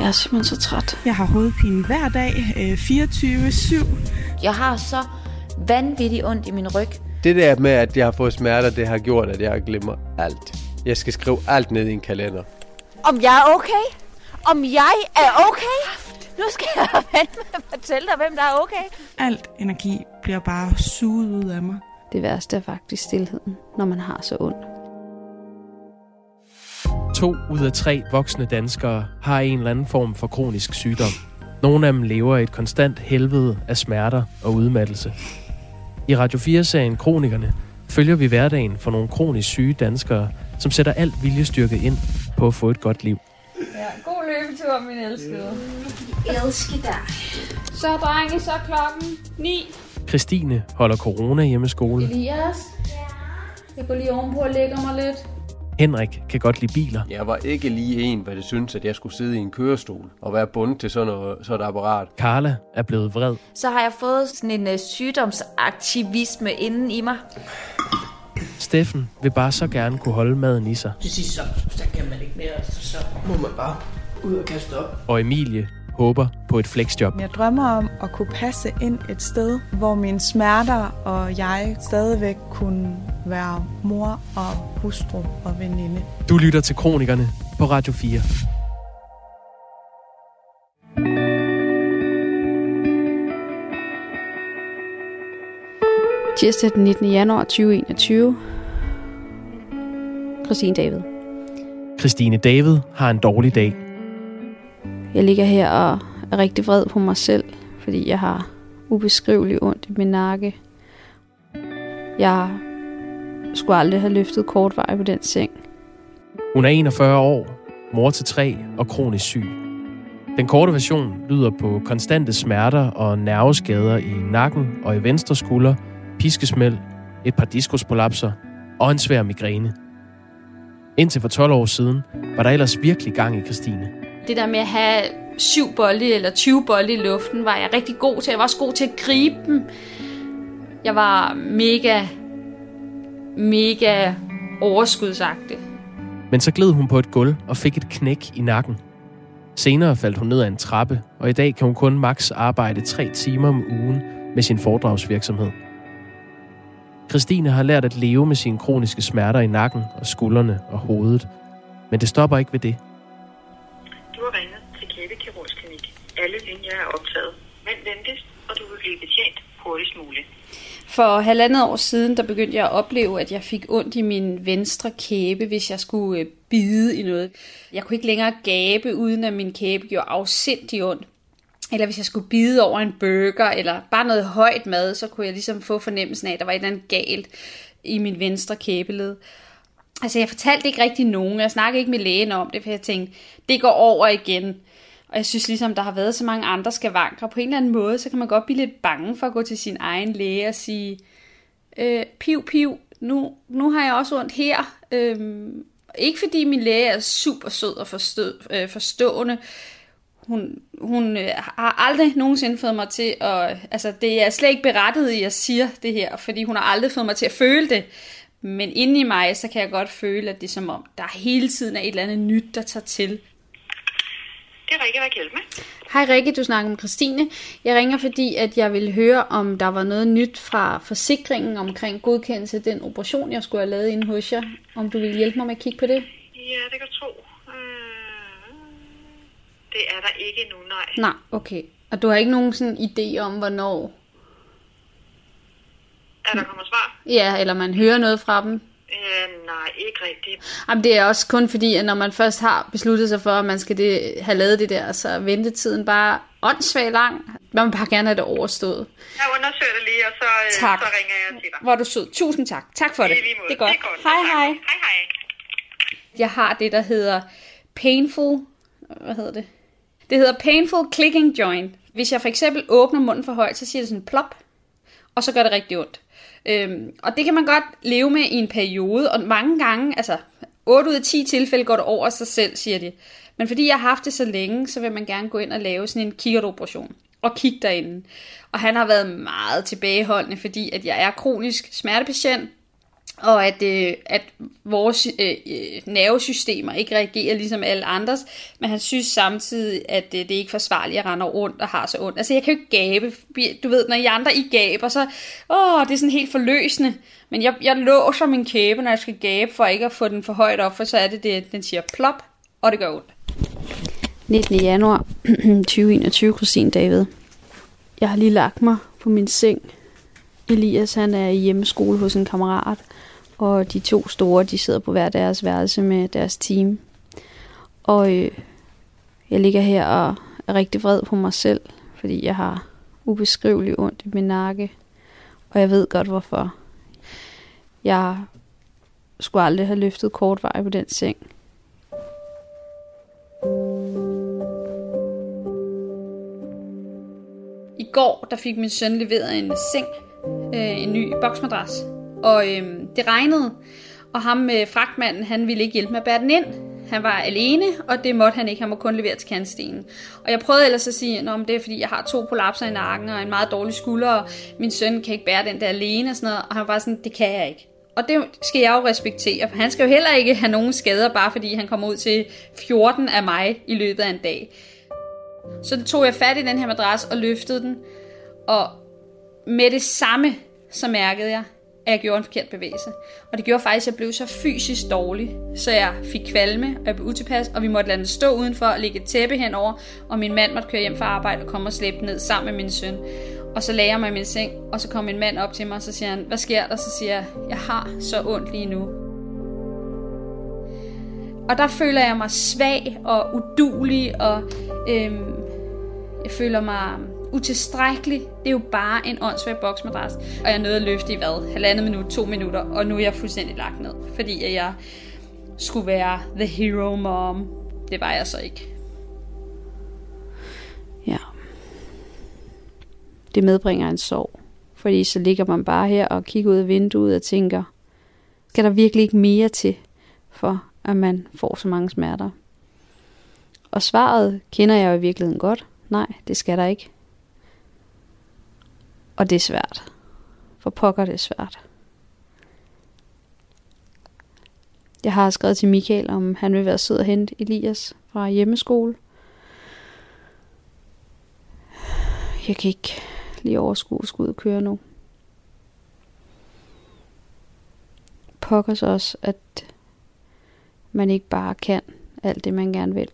Jeg er simpelthen så træt. Jeg har hovedpine hver dag, øh, 24-7. Jeg har så vanvittigt ondt i min ryg. Det der med, at jeg har fået smerter, det har gjort, at jeg glemmer alt. Jeg skal skrive alt ned i en kalender. Om jeg er okay? Om jeg er okay? Nu skal jeg vente med at fortælle dig, hvem der er okay. Alt energi bliver bare suget ud af mig. Det værste er faktisk stillheden, når man har så ondt. To ud af tre voksne danskere har en eller anden form for kronisk sygdom. Nogle af dem lever i et konstant helvede af smerter og udmattelse. I Radio 4-serien Kronikerne følger vi hverdagen for nogle kronisk syge danskere, som sætter alt viljestyrke ind på at få et godt liv. Ja, god løbetur, min elskede. Elsker dig. Så drenge, så klokken 9. Christine holder corona hjemmeskole. Elias? Jeg går lige ovenpå og lægger mig lidt. Henrik kan godt lide biler. Jeg var ikke lige en, hvad det synes, at jeg skulle sidde i en kørestol og være bundet til sådan, noget, sådan et apparat. Karla er blevet vred. Så har jeg fået sådan en uh, sygdomsaktivisme inden i mig. Steffen vil bare så gerne kunne holde maden i sig. Til sidst så, så kan man ikke mere, så, så må man bare ud og kaste op. Og Emilie håber på et flexjob. Jeg drømmer om at kunne passe ind et sted, hvor mine smerter og jeg stadigvæk kunne være mor og hustru og veninde. Du lytter til Kronikerne på Radio 4. Tirsdag den 19. januar 2021. Christine David. Christine David har en dårlig dag. Jeg ligger her og er rigtig vred på mig selv, fordi jeg har ubeskriveligt ondt i min nakke. Jeg skulle aldrig have løftet kort vej på den seng. Hun er 41 år, mor til tre og kronisk syg. Den korte version lyder på konstante smerter og nerveskader i nakken og i venstre skulder, piskesmæld, et par diskuspolapser og en svær migræne. Indtil for 12 år siden var der ellers virkelig gang i Christine. Det der med at have syv bolde eller 20 bolde i luften, var jeg rigtig god til. Jeg var også god til at gribe dem. Jeg var mega, mega overskudsagtig. Men så gled hun på et gulv og fik et knæk i nakken. Senere faldt hun ned ad en trappe, og i dag kan hun kun maks arbejde tre timer om ugen med sin foredragsvirksomhed. Christine har lært at leve med sine kroniske smerter i nakken og skuldrene og hovedet. Men det stopper ikke ved det. Er optaget. Men venligst, og du vil blive betjent hurtigst muligt. For halvandet år siden, der begyndte jeg at opleve, at jeg fik ondt i min venstre kæbe, hvis jeg skulle øh, bide i noget. Jeg kunne ikke længere gabe, uden at min kæbe gjorde afsindig ondt. Eller hvis jeg skulle bide over en burger, eller bare noget højt mad, så kunne jeg ligesom få fornemmelsen af, at der var et eller andet galt i min venstre kæbeled. Altså, jeg fortalte ikke rigtig nogen. Jeg snakkede ikke med lægen om det, for jeg tænkte, det går over igen. Og jeg synes ligesom, der har været så mange andre skavanker. På en eller anden måde, så kan man godt blive lidt bange for at gå til sin egen læge og sige, øh, piv, piv, nu, nu har jeg også ondt her. Øhm, ikke fordi min læge er super sød og forstå, øh, forstående. Hun, hun øh, har aldrig nogensinde fået mig til at... Altså, det er slet ikke berettiget, at jeg siger det her, fordi hun har aldrig fået mig til at føle det. Men inde i mig, så kan jeg godt føle, at det er som om, der hele tiden er et eller andet nyt, der tager til. Det er Rikke, hvad kan hjælpe med? Hej Rikke, du snakker med Christine. Jeg ringer, fordi at jeg vil høre, om der var noget nyt fra forsikringen omkring godkendelse af den operation, jeg skulle have lavet inde hos jer. Om du vil hjælpe mig med at kigge på det? Ja, det kan du tro. Øh, Det er der ikke nu, nej. Nej, okay. Og du har ikke nogen sådan idé om, hvornår? Er der kommer svar? Ja, eller man hører noget fra dem? Øh, nej, ikke rigtigt. Jamen, det er også kun fordi, at når man først har besluttet sig for, at man skal det, have lavet det der, så er ventetiden bare åndssvagt lang. Man vil bare gerne have det overstået. Jeg undersøger det lige, og så, øh, Tak. så ringer jeg til dig. Hvor er du sød. Tusind tak. Tak for det. Måde. Det er godt. Det er godt. Hej, hej. Hej, hej. Jeg har det, der hedder painful... Hvad hedder det? Det hedder painful clicking joint. Hvis jeg for eksempel åbner munden for højt, så siger det sådan plop, og så gør det rigtig ondt. Øhm, og det kan man godt leve med i en periode, og mange gange, altså 8 ud af 10 tilfælde går det over sig selv, siger de. Men fordi jeg har haft det så længe, så vil man gerne gå ind og lave sådan en kikkertoperation og kigge derinde. Og han har været meget tilbageholdende, fordi at jeg er kronisk smertepatient, og at, øh, at vores øh, øh, nervesystemer ikke reagerer ligesom alle andres, men han synes samtidig, at øh, det er ikke forsvarligt at rende rundt og har så ondt. Altså jeg kan jo ikke gabe, du ved, når I andre I gaber, så åh, det er sådan helt forløsende, men jeg, jeg låser min kæbe, når jeg skal gabe, for ikke at få den for højt op, for så er det det, den siger plop, og det gør ondt. 19. januar 2021, Christine David. Jeg har lige lagt mig på min seng. Elias han er i hjemmeskole hos en kammerat, og de to store, de sidder på hver deres værelse med deres team. Og øh, jeg ligger her og er rigtig vred på mig selv, fordi jeg har ubeskriveligt ondt i min nakke, og jeg ved godt hvorfor. Jeg skulle aldrig have løftet kort vej på den seng. I går, der fik min søn leveret en seng, øh, en ny boksmadras, og øhm, det regnede, og ham med fragtmanden, han ville ikke hjælpe med at bære den ind. Han var alene, og det måtte han ikke. Han må kun levere til kantstenen. Og jeg prøvede ellers at sige, at det er fordi, jeg har to prolapser i nakken og en meget dårlig skulder, og min søn kan ikke bære den der alene og sådan noget. Og han var sådan, det kan jeg ikke. Og det skal jeg jo respektere, for han skal jo heller ikke have nogen skader, bare fordi han kommer ud til 14 af mig i løbet af en dag. Så tog jeg fat i den her madras og løftede den, og med det samme, så mærkede jeg, at jeg gjorde en forkert bevægelse. Og det gjorde faktisk, at jeg blev så fysisk dårlig, så jeg fik kvalme, og jeg blev utilpas, og vi måtte lade den stå udenfor og lægge et tæppe henover, og min mand måtte køre hjem fra arbejde og komme og slæbe ned sammen med min søn. Og så lagde jeg mig i min seng, og så kom min mand op til mig, og så siger han, hvad sker der? Så siger jeg, jeg har så ondt lige nu. Og der føler jeg mig svag og udulig, og øhm, jeg føler mig utilstrækkelig. Det er jo bare en åndssvag boksmadras. Og jeg nåede at løfte i hvad? Halvandet minut, to minutter, og nu er jeg fuldstændig lagt ned. Fordi jeg skulle være the hero mom. Det var jeg så ikke. Ja. Det medbringer en sorg. Fordi så ligger man bare her og kigger ud af vinduet og tænker, skal der virkelig ikke mere til, for at man får så mange smerter? Og svaret kender jeg jo i virkeligheden godt. Nej, det skal der ikke. Og det er svært. For pokker det er svært. Jeg har skrevet til Michael, om han vil være sød og hente Elias fra hjemmeskole. Jeg kan ikke lige overskue at skulle ud og køre nu. Pokkers også, at man ikke bare kan alt det, man gerne vil.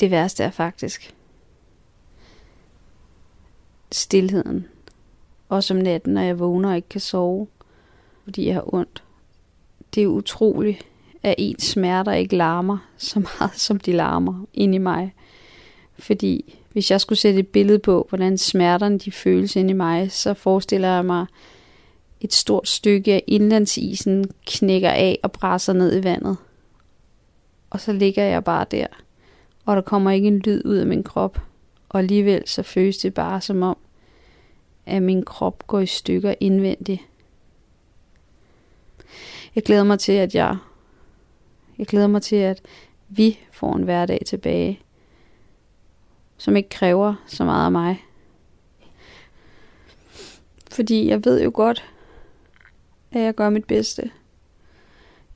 Det værste er faktisk stillheden. Også om natten, når jeg vågner og ikke kan sove, fordi jeg har ondt. Det er utroligt, at ens smerter ikke larmer så meget, som de larmer ind i mig. Fordi hvis jeg skulle sætte et billede på, hvordan smerterne de føles ind i mig, så forestiller jeg mig, et stort stykke af indlandsisen knækker af og brænder ned i vandet. Og så ligger jeg bare der, og der kommer ikke en lyd ud af min krop. Og alligevel så føles det bare som om, at min krop går i stykker indvendigt. Jeg glæder mig til, at jeg, jeg glæder mig til, at vi får en hverdag tilbage, som ikke kræver så meget af mig. Fordi jeg ved jo godt, at jeg gør mit bedste.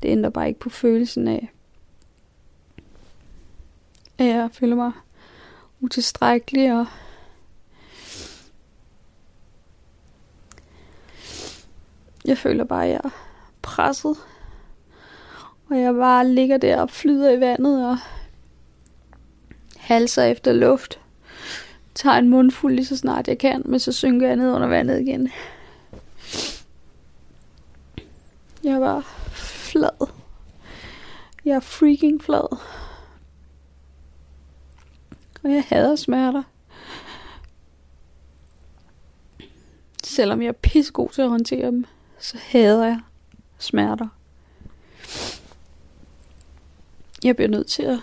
Det ændrer bare ikke på følelsen af, at jeg føler mig utilstrækkelig og jeg føler bare, at jeg er presset. Og jeg bare ligger der og flyder i vandet og halser efter luft. Tager en mundfuld lige så snart jeg kan, men så synker jeg ned under vandet igen. Jeg er bare flad. Jeg er freaking flad. Og jeg hader smerter. Selvom jeg er pissegod til at håndtere dem, så hader jeg smerter. Jeg bliver nødt til at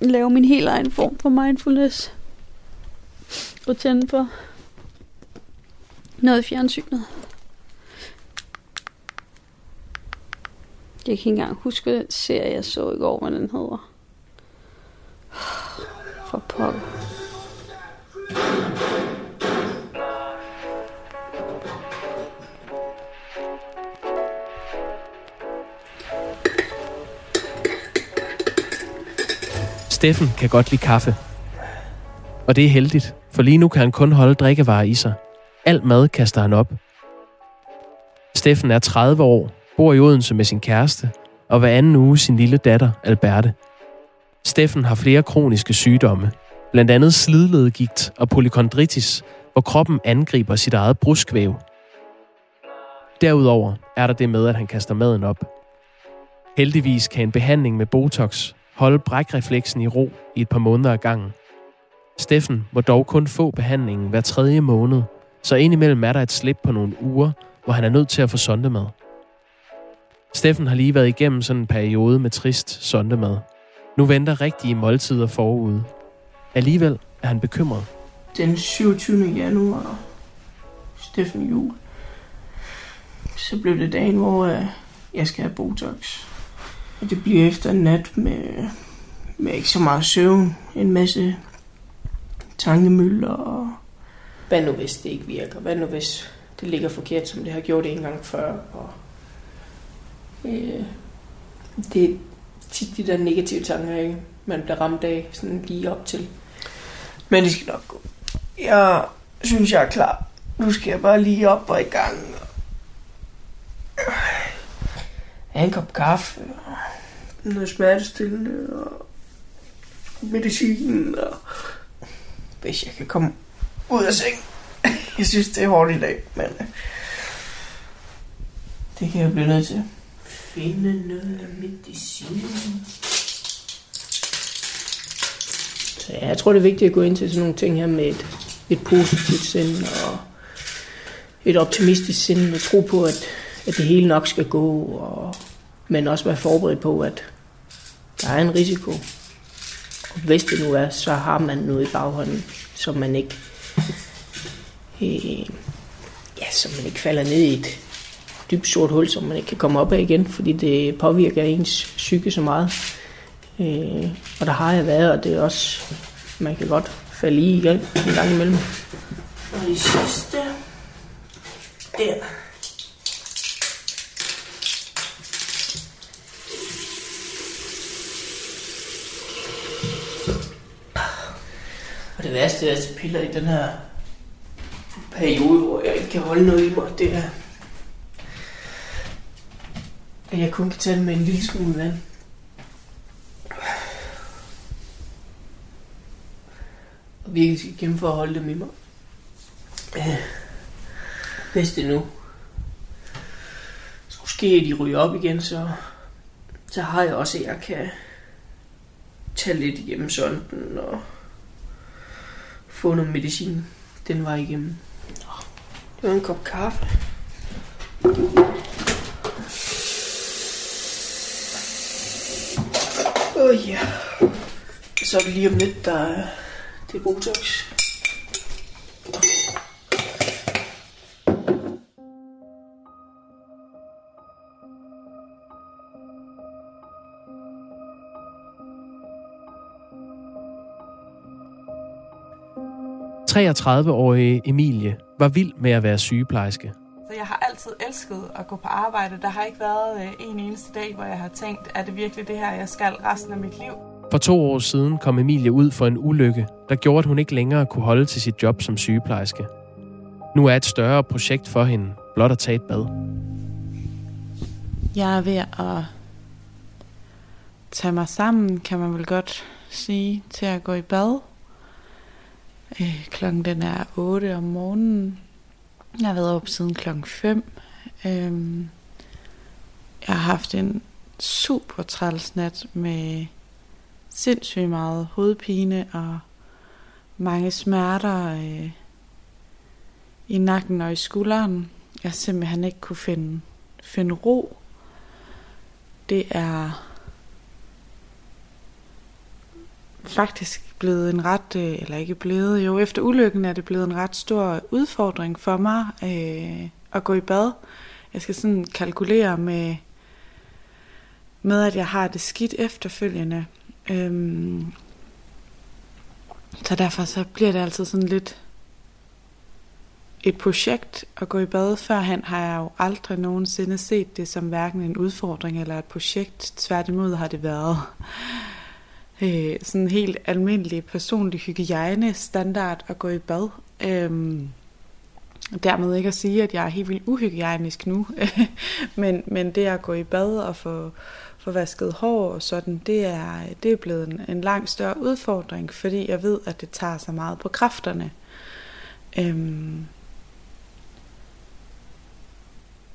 lave min helt egen form for mindfulness. Og tænde for noget i fjernsynet. Jeg kan ikke engang huske den serie, jeg så i går, hvad den hedder. For pokker. Steffen kan godt lide kaffe. Og det er heldigt, for lige nu kan han kun holde drikkevarer i sig. Alt mad kaster han op. Steffen er 30 år, bor i Odense med sin kæreste, og hver anden uge sin lille datter, Alberte. Steffen har flere kroniske sygdomme, blandt andet slidledegigt og polykondritis, hvor kroppen angriber sit eget bruskvæv. Derudover er der det med, at han kaster maden op. Heldigvis kan en behandling med Botox holde brækrefleksen i ro i et par måneder ad gangen. Steffen må dog kun få behandlingen hver tredje måned, så indimellem er der et slip på nogle uger, hvor han er nødt til at få sondemad. Steffen har lige været igennem sådan en periode med trist sondemad. Nu venter rigtige måltider forude. Alligevel er han bekymret. Den 27. januar, Steffen Jul, så blev det dagen, hvor øh, jeg skal have Botox. Og det bliver efter en nat med, med ikke så meget søvn, en masse tankemøller og hvad nu hvis det ikke virker? Hvad nu hvis det ligger forkert, som det har gjort en gang før? Og, øh, det er tit de der negative tanker, ikke? man bliver ramt af sådan lige op til. Men det skal nok gå. Jeg synes, jeg er klar. Nu skal jeg bare lige op og i gang. Ja, en kop kaffe. Noget smertestillende og medicin. Og hvis jeg kan komme ud af seng. Jeg synes, det er hårdt i dag, men øh, det kan jeg blive nødt til. Finde noget medicin. Så ja, jeg tror, det er vigtigt at gå ind til sådan nogle ting her med et, et positivt sind og et optimistisk sind og tro på, at, at det hele nok skal gå, og, men også være forberedt på, at der er en risiko. Og hvis det nu er, så har man noget i baghånden, som man ikke øh, ja, så man ikke falder ned i et dybt sort hul, som man ikke kan komme op af igen, fordi det påvirker ens psyke så meget. Øh, og der har jeg været, og det er også, man kan godt falde i igen en gang imellem. Og det sidste, der. Og det værste er, at piller i den her periode, hvor jeg ikke kan holde noget i mig, det er, at jeg kun kan tage med en lille smule vand. Og virkelig skal kæmpe for at holde dem i mig. Hvis det nu skulle ske, at de ryger op igen, så, så har jeg også, at jeg kan tage lidt igennem sonden og få noget medicin den var igennem. Det var en kop kaffe. Oh, ja. Så er det lige om lidt, der er det er Botox. 33-årige Emilie var vild med at være sygeplejerske. Så jeg har altid elsket at gå på arbejde. Der har ikke været øh, en eneste dag, hvor jeg har tænkt, er det virkelig det her, jeg skal resten af mit liv? For to år siden kom Emilie ud for en ulykke, der gjorde, at hun ikke længere kunne holde til sit job som sygeplejerske. Nu er et større projekt for hende blot at tage et bad. Jeg er ved at tage mig sammen, kan man vel godt sige, til at gå i bad. Øh, klokken den er 8 om morgenen. Jeg har været op siden klokken 5. Øhm, jeg har haft en super træls nat med sindssygt meget hovedpine og mange smerter øh, i nakken og i skulderen. Jeg simpelthen ikke kunne finde, finde ro. Det er faktisk blevet en ret, øh, eller ikke blevet, jo efter ulykken er det blevet en ret stor udfordring for mig øh, at gå i bad. Jeg skal sådan kalkulere med, med at jeg har det skidt efterfølgende. Øhm, så derfor så bliver det altid sådan lidt et projekt at gå i bad. Førhen har jeg jo aldrig nogensinde set det som hverken en udfordring eller et projekt. Tværtimod har det været øh, sådan helt almindelig personlig hygiejne standard at gå i bad. Øhm, dermed ikke at sige, at jeg er helt vildt uhygiejnisk nu, men, men det at gå i bad og få, få vasket hår og sådan, det er, det er blevet en, en langt større udfordring, fordi jeg ved, at det tager så meget på kræfterne. Øhm,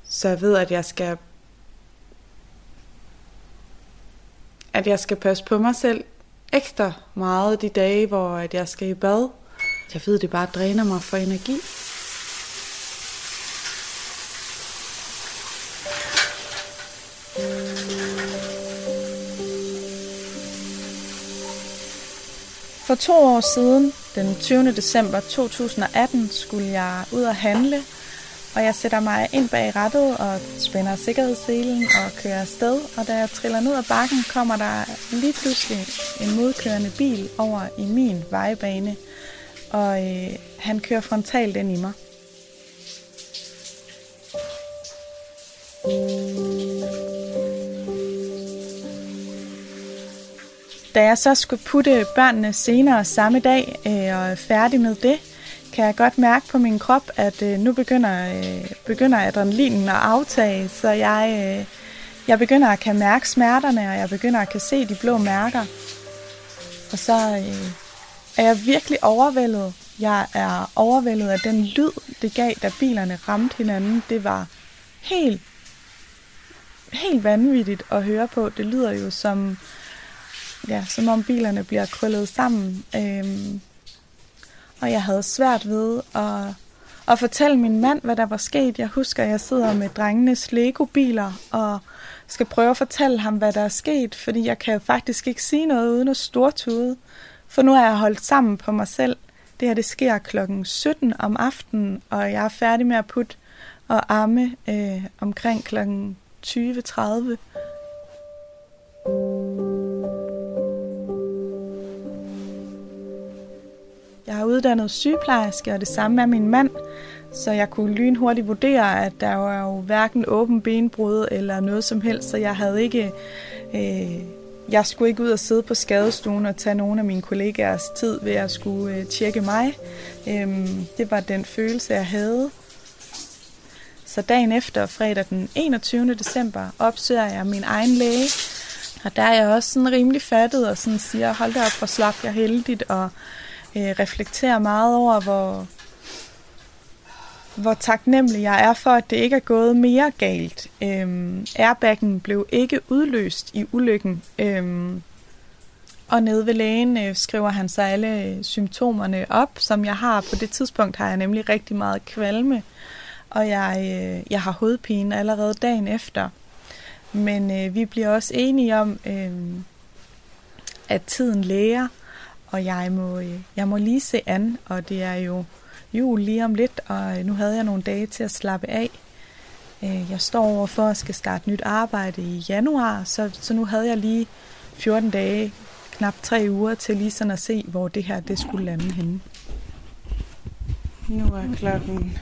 så jeg ved, at jeg skal at jeg skal passe på mig selv ekstra meget de dage, hvor at jeg skal i bad. Jeg ved, det bare dræner mig for energi. For to år siden, den 20. december 2018, skulle jeg ud og handle, og jeg sætter mig ind bag rattet og spænder sikkerhedsselen og kører afsted. Og da jeg triller ned ad bakken, kommer der lige pludselig en modkørende bil over i min vejbane. Og øh, han kører frontalt ind i mig. Da jeg så skulle putte børnene senere samme dag øh, og er færdig med det, kan jeg godt mærke på min krop, at øh, nu begynder, øh, begynder adrenalinen at aftage, så jeg, øh, jeg begynder at kan mærke smerterne, og jeg begynder at kan se de blå mærker. Og så øh, er jeg virkelig overvældet. Jeg er overvældet af den lyd, det gav, da bilerne ramte hinanden. Det var helt, helt vanvittigt at høre på. Det lyder jo som, ja, som om bilerne bliver krøllet sammen. Øh, og jeg havde svært ved at, at fortælle min mand, hvad der var sket. Jeg husker, at jeg sidder med drengenes Lego-biler og skal prøve at fortælle ham, hvad der er sket, fordi jeg kan faktisk ikke sige noget uden at stortude. For nu er jeg holdt sammen på mig selv. Det her det sker klokken 17 om aftenen, og jeg er færdig med at putte og amme øh, omkring klokken 20.30. uddannet sygeplejerske, og det samme er min mand, så jeg kunne lynhurtigt vurdere, at der var jo hverken åben benbrud eller noget som helst, så jeg havde ikke... Øh, jeg skulle ikke ud og sidde på skadestuen og tage nogle af mine kollegaers tid ved at skulle øh, tjekke mig. Øhm, det var den følelse, jeg havde. Så dagen efter, fredag den 21. december, opsøger jeg min egen læge. Og der er jeg også sådan rimelig fattet og sådan siger, hold da op, hvor slap jeg heldigt, og øh, reflekterer meget over, hvor, hvor taknemmelig jeg er for, at det ikke er gået mere galt. Øhm, airbaggen blev ikke udløst i ulykken. Øhm, og nede ved lægen øh, skriver han så alle symptomerne op, som jeg har. På det tidspunkt har jeg nemlig rigtig meget kvalme, og jeg, øh, jeg har hovedpine allerede dagen efter. Men øh, vi bliver også enige om, øh, at tiden læger, og jeg må, øh, jeg må lige se an, og det er jo jul lige om lidt, og øh, nu havde jeg nogle dage til at slappe af. Øh, jeg står over for at skal starte nyt arbejde i januar, så, så nu havde jeg lige 14 dage, knap tre uger til lige sådan at se, hvor det her det skulle lande henne. Nu er klokken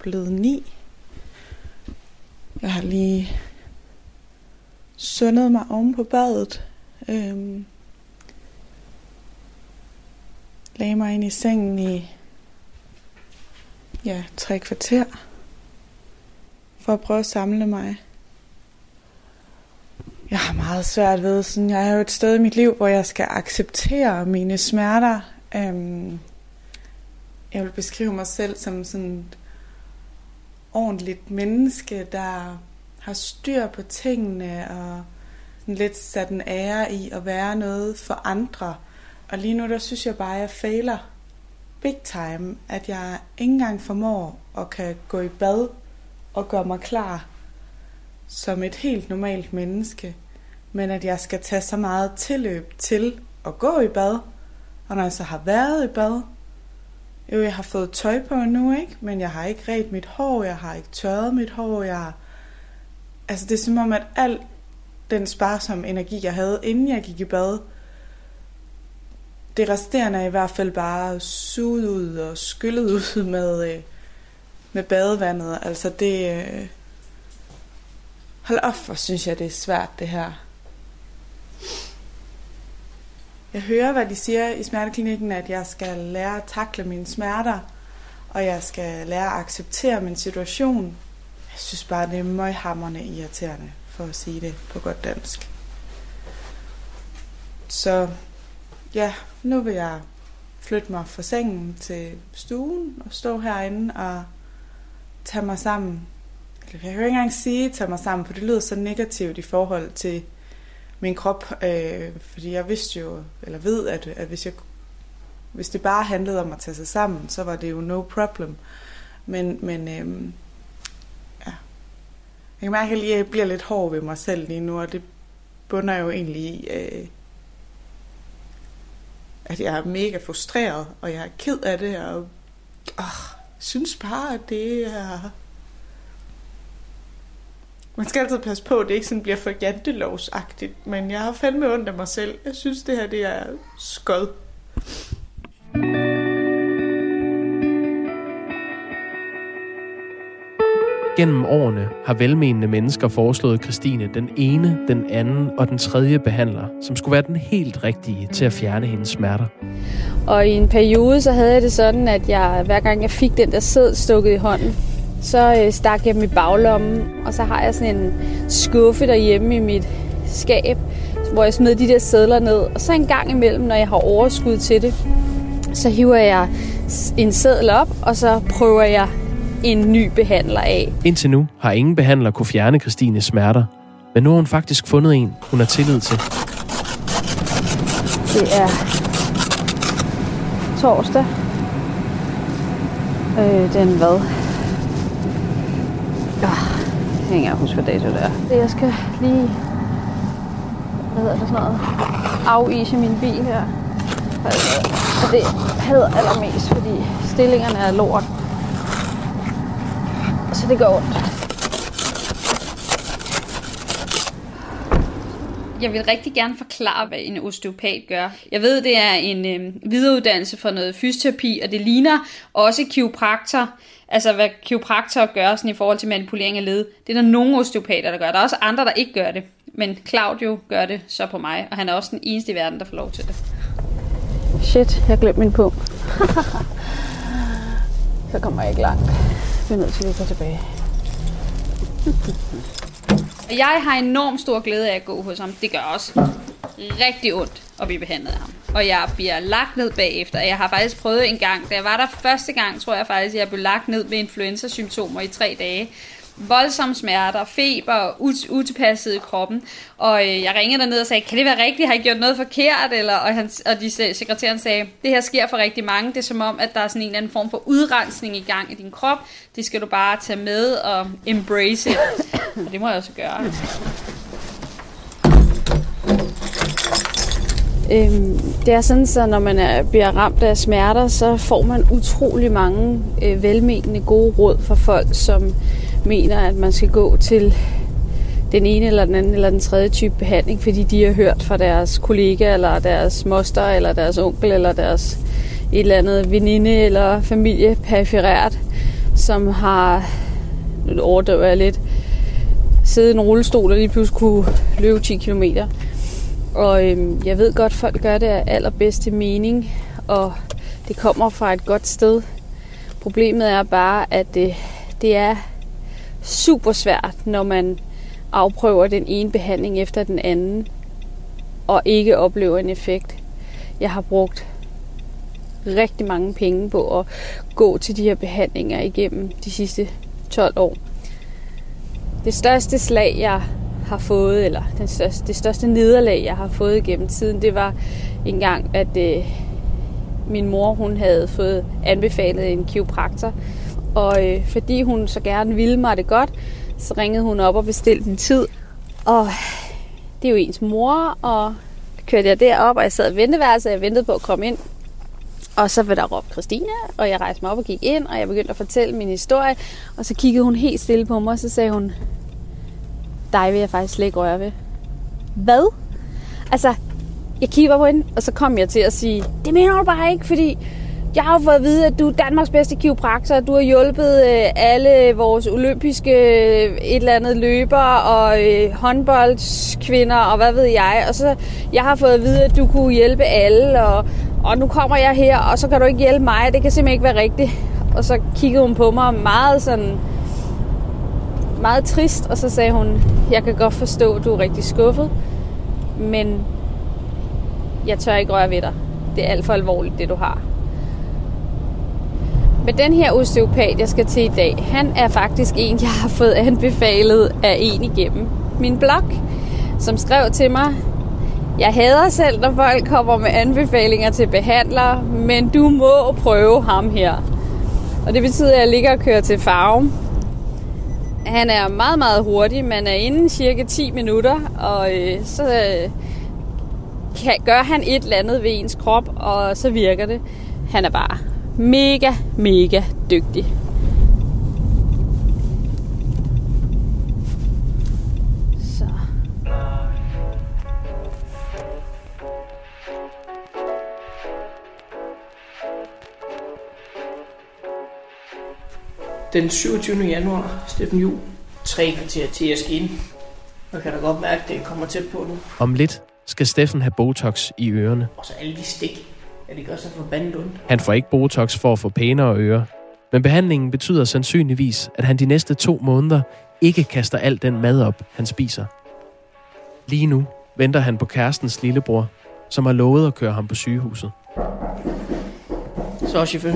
blevet 9. Jeg har lige sundet mig oven på badet. Øhm, lagde mig ind i sengen i ja, tre kvarter for at prøve at samle mig. Jeg har meget svært ved, sådan, jeg er jo et sted i mit liv, hvor jeg skal acceptere mine smerter. Øhm, jeg vil beskrive mig selv som sådan et ordentligt menneske, der har styr på tingene og sådan lidt sat en ære i at være noget for andre. Og lige nu, der synes jeg bare, at jeg fejler big time, at jeg ikke engang formår at kan gå i bad og gøre mig klar som et helt normalt menneske, men at jeg skal tage så meget tilløb til at gå i bad, og når jeg så har været i bad, jo, jeg har fået tøj på nu, ikke? Men jeg har ikke ret mit hår, jeg har ikke tørret mit hår, jeg... Altså, det er som om, at al den sparsomme energi, jeg havde, inden jeg gik i bad, det resterende er i hvert fald bare suget ud og skyllet ud med, øh, med badevandet. Altså det... Øh, hold op, hvor synes jeg, det er svært det her. jeg hører, hvad de siger i smerteklinikken, at jeg skal lære at takle mine smerter, og jeg skal lære at acceptere min situation. Jeg synes bare, det er møghamrende irriterende, for at sige det på godt dansk. Så ja, nu vil jeg flytte mig fra sengen til stuen og stå herinde og tage mig sammen. Jeg kan jo ikke engang sige tage mig sammen, for det lyder så negativt i forhold til min krop. Øh, fordi jeg vidste jo, eller ved, at, at hvis, jeg, hvis det bare handlede om at tage sig sammen, så var det jo no problem. Men, men øh, ja. Jeg kan mærke, at jeg bliver lidt hård ved mig selv lige nu, og det bunder jo egentlig i, øh, at jeg er mega frustreret, og jeg er ked af det, og åh, synes bare, at det er... Man skal altid passe på, at det ikke sådan bliver for jantelovsagtigt, men jeg har fandme ondt af mig selv. Jeg synes, det her det er skød. Gennem årene har velmenende mennesker foreslået Christine den ene, den anden og den tredje behandler, som skulle være den helt rigtige til at fjerne hendes smerter. Og i en periode, så havde jeg det sådan, at jeg hver gang jeg fik den der sæd stukket i hånden, så øh, stak jeg dem i baglommen, og så har jeg sådan en skuffe derhjemme i mit skab, hvor jeg smed de der sædler ned. Og så en gang imellem, når jeg har overskud til det, så hiver jeg en sædel op, og så prøver jeg en ny behandler af. Indtil nu har ingen behandler kunne fjerne Christines smerter, men nu har hun faktisk fundet en, hun har tillid til. Det er torsdag. Øh, den hvad? Ja, jeg kan ikke huske, hvad dato det er. Jeg skal lige hvad hedder det sådan noget, afise min bil her. Og det hader allermest, fordi stillingerne er lort. Så det går ondt. Jeg vil rigtig gerne forklare, hvad en osteopat gør. Jeg ved, det er en øh, videreuddannelse for noget fysioterapi, og det ligner også kiropraktor. Altså, hvad kiropraktor gør sådan i forhold til manipulering af led. Det er der nogle osteopater, der gør. Der er også andre, der ikke gør det. Men Claudio gør det så på mig, og han er også den eneste i verden, der får lov til det. Shit, jeg glemte min punkt. så kommer jeg ikke langt. Jeg er nødt til at gå tilbage. Jeg har enormt stor glæde af at gå hos ham. Det gør også rigtig ondt at blive behandlet af ham. Og jeg bliver lagt ned bagefter. Jeg har faktisk prøvet en gang, da jeg var der første gang, tror jeg faktisk, at jeg blev lagt ned med influenza-symptomer i tre dage voldsomme smerter, feber, ut- utilpasset i kroppen. Og øh, jeg ringede derned og sagde, kan det være rigtigt? Har jeg gjort noget forkert? Eller, og, han, og de, sekretæren sagde, det her sker for rigtig mange. Det er som om, at der er sådan en eller anden form for udrensning i gang i din krop. Det skal du bare tage med og embrace it. Og det må jeg også gøre. Øhm, det er sådan, så når man er, bliver ramt af smerter, så får man utrolig mange øh, velmenende gode råd fra folk, som mener, at man skal gå til den ene eller den anden eller den tredje type behandling, fordi de har hørt fra deres kollega, eller deres moster, eller deres onkel, eller deres et eller andet veninde eller familie periferært, som har, nu overdøver jeg lidt, siddet i en rullestol og lige pludselig kunne løbe 10 km. Og øhm, jeg ved godt, at folk gør det af allerbedste mening, og det kommer fra et godt sted. Problemet er bare, at det, det er super svært, når man afprøver den ene behandling efter den anden, og ikke oplever en effekt. Jeg har brugt rigtig mange penge på at gå til de her behandlinger igennem de sidste 12 år. Det største slag, jeg har fået, eller den største, det største nederlag, jeg har fået gennem tiden, det var en gang, at øh, min mor hun havde fået anbefalet en kiropraktor, og øh, fordi hun så gerne ville mig det godt, så ringede hun op og bestilte en tid. Og det er jo ens mor, og kørte jeg derop, og jeg sad i venteværelset, og jeg ventede på at komme ind. Og så var der råbt Christina, og jeg rejste mig op og gik ind, og jeg begyndte at fortælle min historie. Og så kiggede hun helt stille på mig, og så sagde hun, dig vil jeg faktisk slet ikke røre ved. Hvad? Altså, jeg kigger på hende, og så kom jeg til at sige, det mener du bare ikke, fordi jeg har fået at vide, at du er Danmarks bedste kiropraktor. Du har hjulpet øh, alle vores olympiske øh, et eller andet løber og øh, håndboldskvinder og hvad ved jeg. Og så jeg har fået at vide, at du kunne hjælpe alle, og, og nu kommer jeg her, og så kan du ikke hjælpe mig. Det kan simpelthen ikke være rigtigt. Og så kiggede hun på mig meget sådan meget trist, og så sagde hun, jeg kan godt forstå, at du er rigtig skuffet, men jeg tør ikke røre ved dig. Det er alt for alvorligt, det du har. Men den her osteopat, jeg skal til i dag, han er faktisk en, jeg har fået anbefalet af en igennem min blog, som skrev til mig, jeg hader selv, når folk kommer med anbefalinger til behandlere, men du må prøve ham her. Og det betyder, at jeg ligger og kører til farve. Han er meget, meget hurtig. Man er inden cirka 10 minutter, og øh, så øh, kan, gør han et eller andet ved ens krop, og så virker det. Han er bare mega, mega dygtig. Så. Den 27. januar, Steffen Jul, tre kvarter til skal ind. Jeg kan da godt mærke, at det kommer tæt på nu. Om lidt skal Steffen have Botox i ørerne. Og så alle de stik. Ja, det gør så forbandet ondt. Han får ikke Botox for at få pænere ører. Men behandlingen betyder sandsynligvis, at han de næste to måneder ikke kaster al den mad op, han spiser. Lige nu venter han på kærestens lillebror, som har lovet at køre ham på sygehuset. Så chauffør.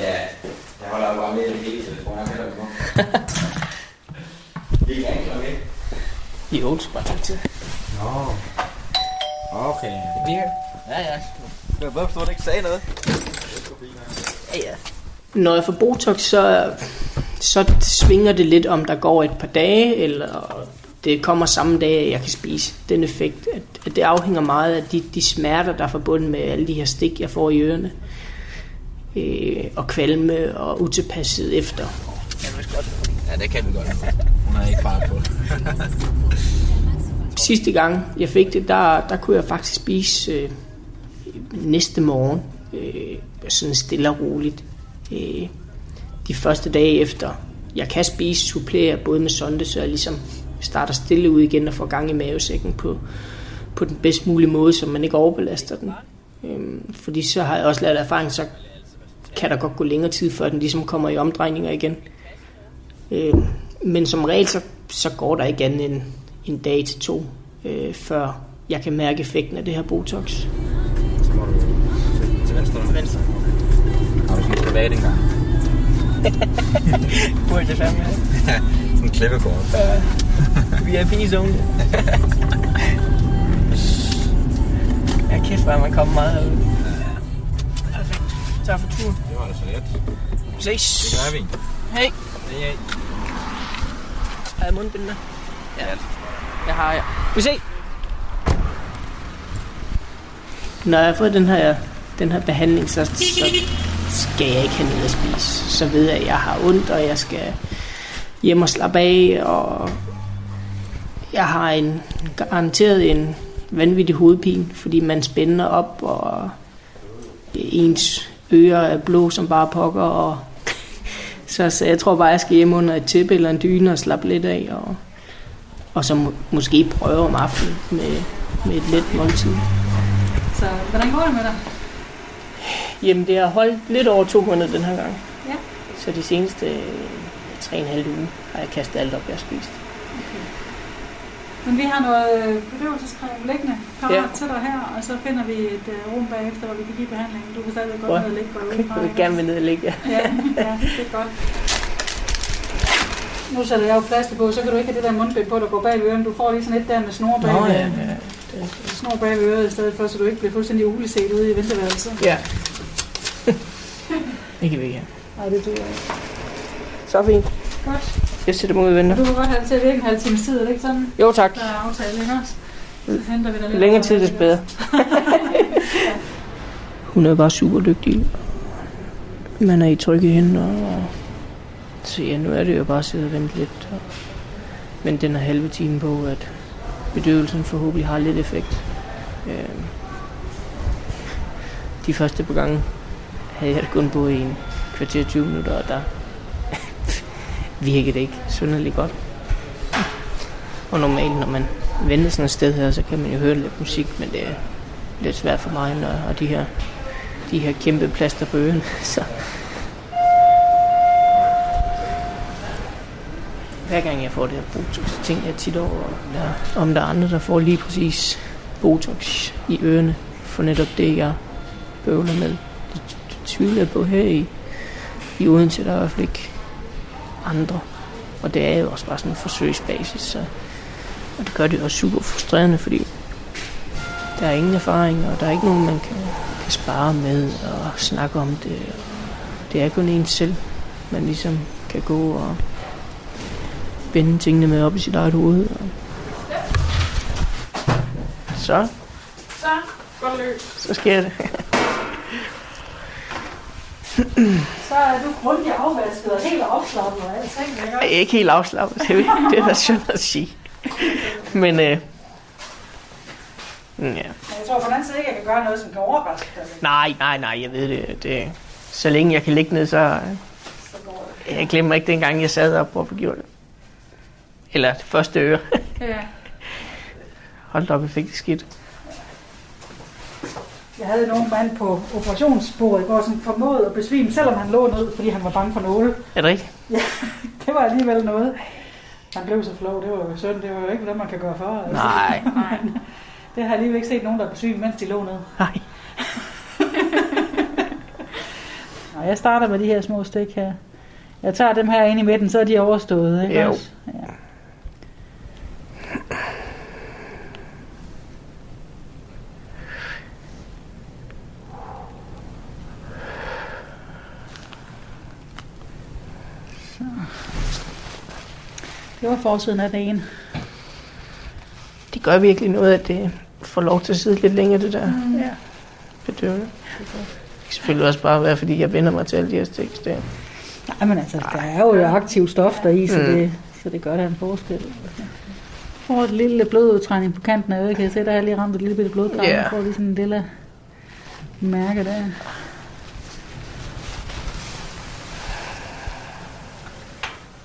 Ja, jeg holder jo bare med det hele telefonen. Jeg kan da gå. Det er ikke klokken, ikke? Jo, det bare tid. Nå. Okay. Virker. Ja, ja. Jeg ved, forstår, du ikke sagde noget. Ja, ja. Når jeg får Botox, så, så svinger det lidt, om der går et par dage, eller det kommer samme dag, at jeg kan spise den effekt. At, at det afhænger meget af de, de smerter, der er forbundet med alle de her stik, jeg får i ørerne. Øh, og kvalme og utilpasset efter. Ja, det kan vi godt. Hun er ikke far på det. Sidste gang jeg fik det, der, der kunne jeg faktisk spise øh, næste morgen. Øh, sådan stille og roligt. Øh, de første dage efter, jeg kan spise, supplere både med sonde, så jeg ligesom starter stille ud igen og får gang i mavesækken på, på den bedst mulige måde, så man ikke overbelaster den. Øh, fordi så har jeg også lært erfaring, så kan der godt gå længere tid, før den ligesom kommer i omdrejninger igen. Øh, men som regel, så, så går der ikke andet end en dag til to, øh, før jeg kan mærke effekten af det her Botox. Så må du til, til venstre. Venstre. Har du sådan en privat engang? Burde det fandme Ja, sådan en klippekort. VIP-zone. ja, kæft, hvor man kommet meget herud. Perfekt. Tak for turen. Det var da så let. Vi ses. Det gør vi. Hej. Hej, hej. Har jeg mundbind med? Ja. Jeg har, ja. Vi ses. Når jeg har fået den her, den her behandling, så, så skal jeg ikke have noget at spise. Så ved jeg, at jeg har ondt, og jeg skal hjem og slappe af, og jeg har en, garanteret en vanvittig hovedpine, fordi man spænder op, og ens ører er blå som bare pokker, og så, så jeg tror bare, jeg skal hjem under et tæppe eller en dyne og slappe lidt af, og, og så må, måske prøve om aftenen med, med et let måltid. Så hvordan går det med dig? Jamen, det har holdt lidt over to måneder den her gang. Ja. Så de seneste øh, tre og en halv uge har jeg kastet alt op, jeg har spist. Men vi har noget øh, bedøvelsescreme liggende parat Ja. til dig her, og så finder vi et øh, rum bagefter, hvor vi kan give behandlingen. Du kan stadig godt ned og ligge på Jeg vil gerne vil ned og ligge. Ja. Ja, ja, det er godt. Nu sætter jeg jo plaster på, så kan du ikke have det der mundbind på, der går bag øren. Du får lige sådan et der med snor bag, Nå, ja, ja. snor bag øret i stedet for, så du ikke bliver fuldstændig uleset ude i venteværelset. ja. det kan vi ikke have. Nej, det duer ikke. Så fint. Godt. Jeg sætter mig ud og venter. Du kan godt have det til at virke en halv times tid, er det ikke sådan? Jo, tak. Der er aftale, ikke også? Så henter vi dig lidt. længere tid, des bedre. Hun er bare super dygtig. Man er i trygge hænder. Og... Så ja, nu er det jo bare at sidde og vente lidt. Og men den er halve time på, at bedøvelsen forhåbentlig har lidt effekt. Øh, de første par gange havde jeg kun på i en kvarter 20 minutter, og der virkede det ikke synderligt godt. Og normalt, når man venter sådan et sted her, så kan man jo høre lidt musik, men det er lidt svært for mig, når og de her, de her kæmpe plaster på øen. Så hver gang jeg får det her Botox, så tænker jeg tit over, der, om der er andre, der får lige præcis Botox i ørerne, for netop det, jeg bøvler med. Det, det tvivler jeg på her i, i Odense, der er i hvert fald ikke andre. Og det er jo også bare sådan en forsøgsbasis, så, og det gør det også super frustrerende, fordi der er ingen erfaring, og der er ikke nogen, man kan, kan spare med og snakke om det. Det er kun en selv, man ligesom kan gå og binde tingene med op i sit eget hoved. Og... Så. Så, godt løs. Så sker det. Så er du grundigt afvasket og helt opslappet og alting, ikke? Jeg er ikke helt afslappet, det er, det er da synd at sige. Men øh, ja. Men jeg tror på den anden side ikke, jeg kan gøre noget, som kan overraske dig. Nej, nej, nej, jeg ved det. det så længe jeg kan ligge ned, så... Jeg glemmer ikke dengang, jeg sad og gjorde det. Eller det første øre. Ja. Hold op, jeg fik det skidt. Jeg havde nogen mand på operationsbordet i går, som formåede at besvime, selvom han lå ned, fordi han var bange for nåle. Er det rigtigt? Ja, det var alligevel noget. Han blev så flov, det var jo synd, det var jo ikke, hvad man kan gøre for. Altså. Nej. Men det har jeg alligevel ikke set nogen, der besvime, mens de lå ned. Nej. Nå, jeg starter med de her små stik her. Jeg tager dem her ind i midten, så er de overstået, ikke Jo. også? Ja. Det var forsiden af den ene. Det gør virkelig noget, at det får lov til at sidde lidt længere, det der Mm. Ja. bedøvende. Det kan selvfølgelig også bare være, fordi jeg vender mig til alle de her sticks der. Nej, men altså, der er jo aktiv stof der i, så, Mm. det, så det gør da en forskel. Får et lille blodudtrængning på kanten af øjet, kan jeg se, der har lige ramt et lille bitte blodkar. Yeah. får lige sådan en lille mærke der.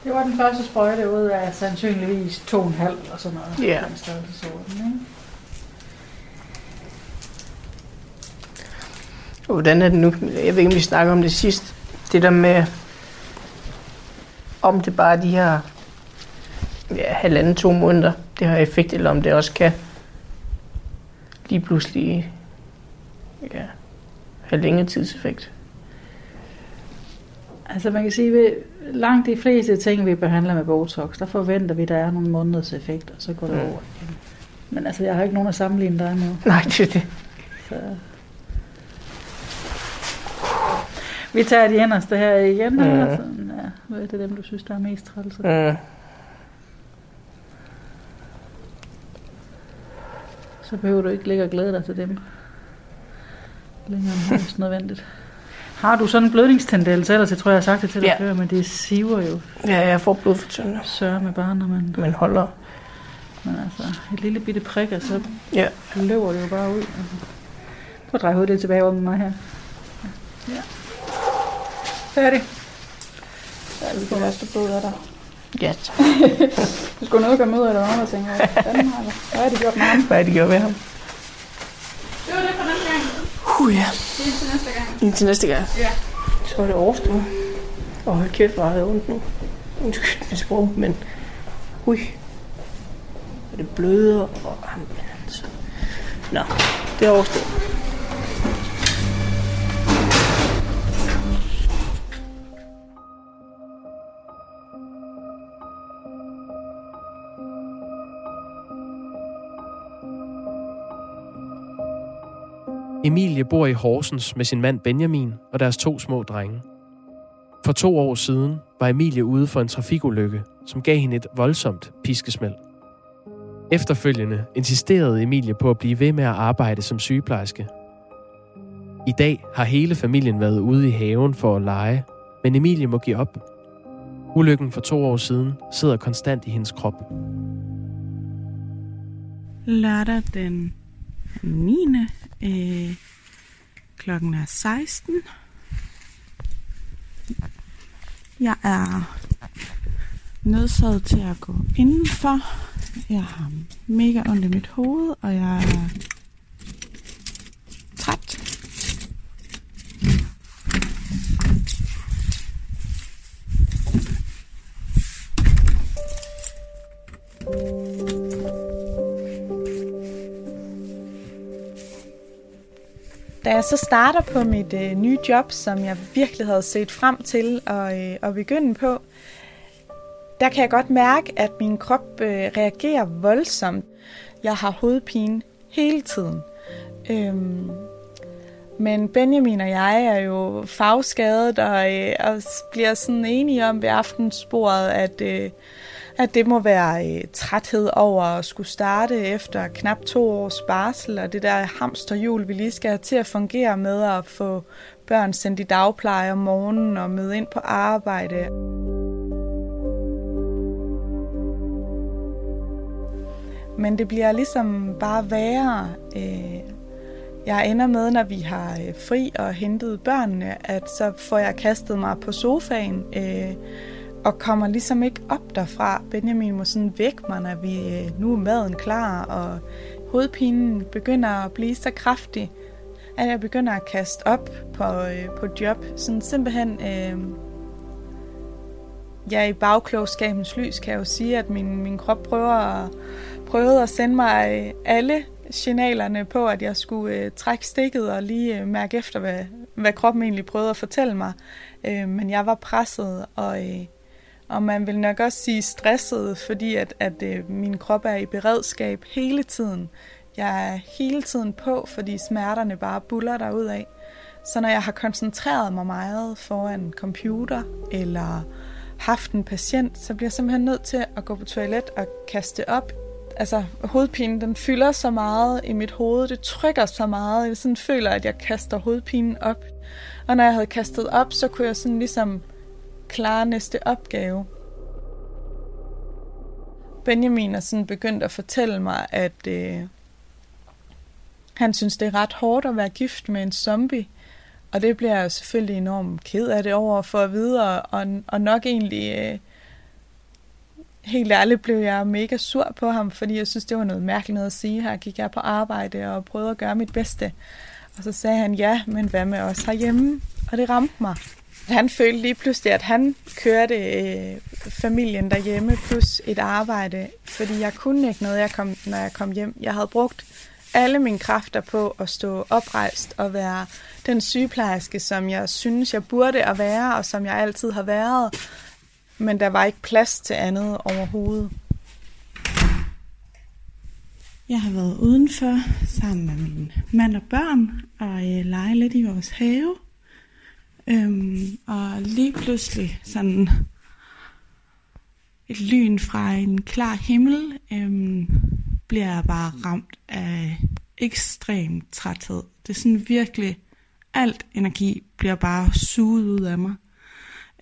Det var den første sprøjte ud af sandsynligvis 2,5 og sådan noget. Ja. Den størrelsesorden, ikke? Og hvordan er det nu? Jeg ved ikke, om vi snakker om det sidst. Det der med, om det bare de her ja, halvanden, to måneder, det har effekt, eller om det også kan lige pludselig ja, have længere tidseffekt. Altså man kan sige, at langt de fleste ting, vi behandler med Botox, der forventer vi, at der er nogle måneders effekt, og så går det Mm. over igen. Men altså, jeg har ikke nogen at sammenligne dig med. Nej, det er det. Så. Vi tager de enderste her igen. Mm. Sådan, ja. Hvad er det dem, du synes, der er mest træls? Mm. Så behøver du ikke ligge og glæde dig til dem. Længere end højst nødvendigt. Har du sådan en blødningstendens? Ellers jeg tror, jeg har sagt det til dig Ja. før, men det siver jo. Ja, jeg får blodfortyndende. Sørger med bare, når man... Men holder. Men altså, et lille bitte prik, og så Ja. løber det jo bare ud. Altså. Prøv at dreje hovedet lidt tilbage over med mig her. Ja. Færdig. Ja, vi får værste blod af dig. Ja, tak. Du skulle noget gøre med, eller og tænker, hvad hvad har de gjort med ham? Hvad er det, gjort ved ham? Det var det for den gang. Uh, ja. Det er til næste gang. Indtil næste gang. Ja. Så er det overstået. Og hold kæft, hvor har jeg ondt nu. Undskyld mit sprog, men... Ui. Er det bløder og... Nå, det er overstået. Emilie bor i Horsens med sin mand Benjamin og deres to små drenge. For to år siden var Emilie ude for en trafikulykke, som gav hende et voldsomt piskesmæld. Efterfølgende insisterede Emilie på at blive ved med at arbejde som sygeplejerske. I dag har hele familien været ude i haven for at lege, men Emilie må give op. Ulykken for to år siden sidder konstant i hendes krop. Lørdag den 9. Øh, klokken er 16. Jeg er nødsaget til at gå indenfor. Jeg har mega ondt i mit hoved, og jeg er så starter på mit øh, nye job, som jeg virkelig havde set frem til at, øh, at begynde på, der kan jeg godt mærke, at min krop øh, reagerer voldsomt. Jeg har hovedpine hele tiden. Øhm, men Benjamin og jeg er jo fagskadet og, øh, og bliver sådan enige om ved aftensbordet, at, øh, at det må være øh, træthed over at skulle starte efter knap to års barsel, og det der hamsterhjul, vi lige skal have til at fungere med at få børn sendt i dagpleje om morgenen og møde ind på arbejde. Men det bliver ligesom bare værre. Øh, jeg ender med, når vi har øh, fri og hentet børnene, at så får jeg kastet mig på sofaen øh, og kommer ligesom ikke op derfra. Benjamin må sådan væk mig, når vi, øh, nu er maden klar, og hovedpinen begynder at blive så kraftig, at jeg begynder at kaste op på, øh, på job. Sådan simpelthen... Øh, ja, i bagklogskabens lys kan jeg jo sige, at min, min krop prøver at, prøvede at sende mig øh, alle signalerne på, at jeg skulle øh, trække stikket og lige øh, mærke efter, hvad, hvad kroppen egentlig prøvede at fortælle mig. Øh, men jeg var presset, og, øh, og man vil nok også sige stresset, fordi at, at øh, min krop er i beredskab hele tiden. Jeg er hele tiden på, fordi smerterne bare buller derud af. Så når jeg har koncentreret mig meget foran computer eller haft en patient, så bliver jeg simpelthen nødt til at gå på toilet og kaste op altså, hovedpinen, den fylder så meget i mit hoved, det trykker så meget, jeg sådan føler, at jeg kaster hovedpinen op. Og når jeg havde kastet op, så kunne jeg sådan ligesom klare næste opgave. Benjamin er sådan begyndt at fortælle mig, at øh, han synes, det er ret hårdt at være gift med en zombie. Og det bliver jeg selvfølgelig enormt ked af det over for at vide, og, og nok egentlig øh, helt ærligt blev jeg mega sur på ham, fordi jeg synes, det var noget mærkeligt noget at sige. Her gik jeg på arbejde og prøvede at gøre mit bedste. Og så sagde han, ja, men hvad med os herhjemme? Og det ramte mig. Han følte lige pludselig, at han kørte øh, familien derhjemme plus et arbejde, fordi jeg kunne ikke noget, jeg kom, når jeg kom hjem. Jeg havde brugt alle mine kræfter på at stå oprejst og være den sygeplejerske, som jeg synes, jeg burde at være, og som jeg altid har været men der var ikke plads til andet overhovedet. Jeg har været udenfor sammen med min mand og børn og øh, lege lidt i vores have. Øhm, og lige pludselig sådan et lyn fra en klar himmel øhm, bliver jeg bare ramt af ekstrem træthed. Det er sådan virkelig, alt energi bliver bare suget ud af mig.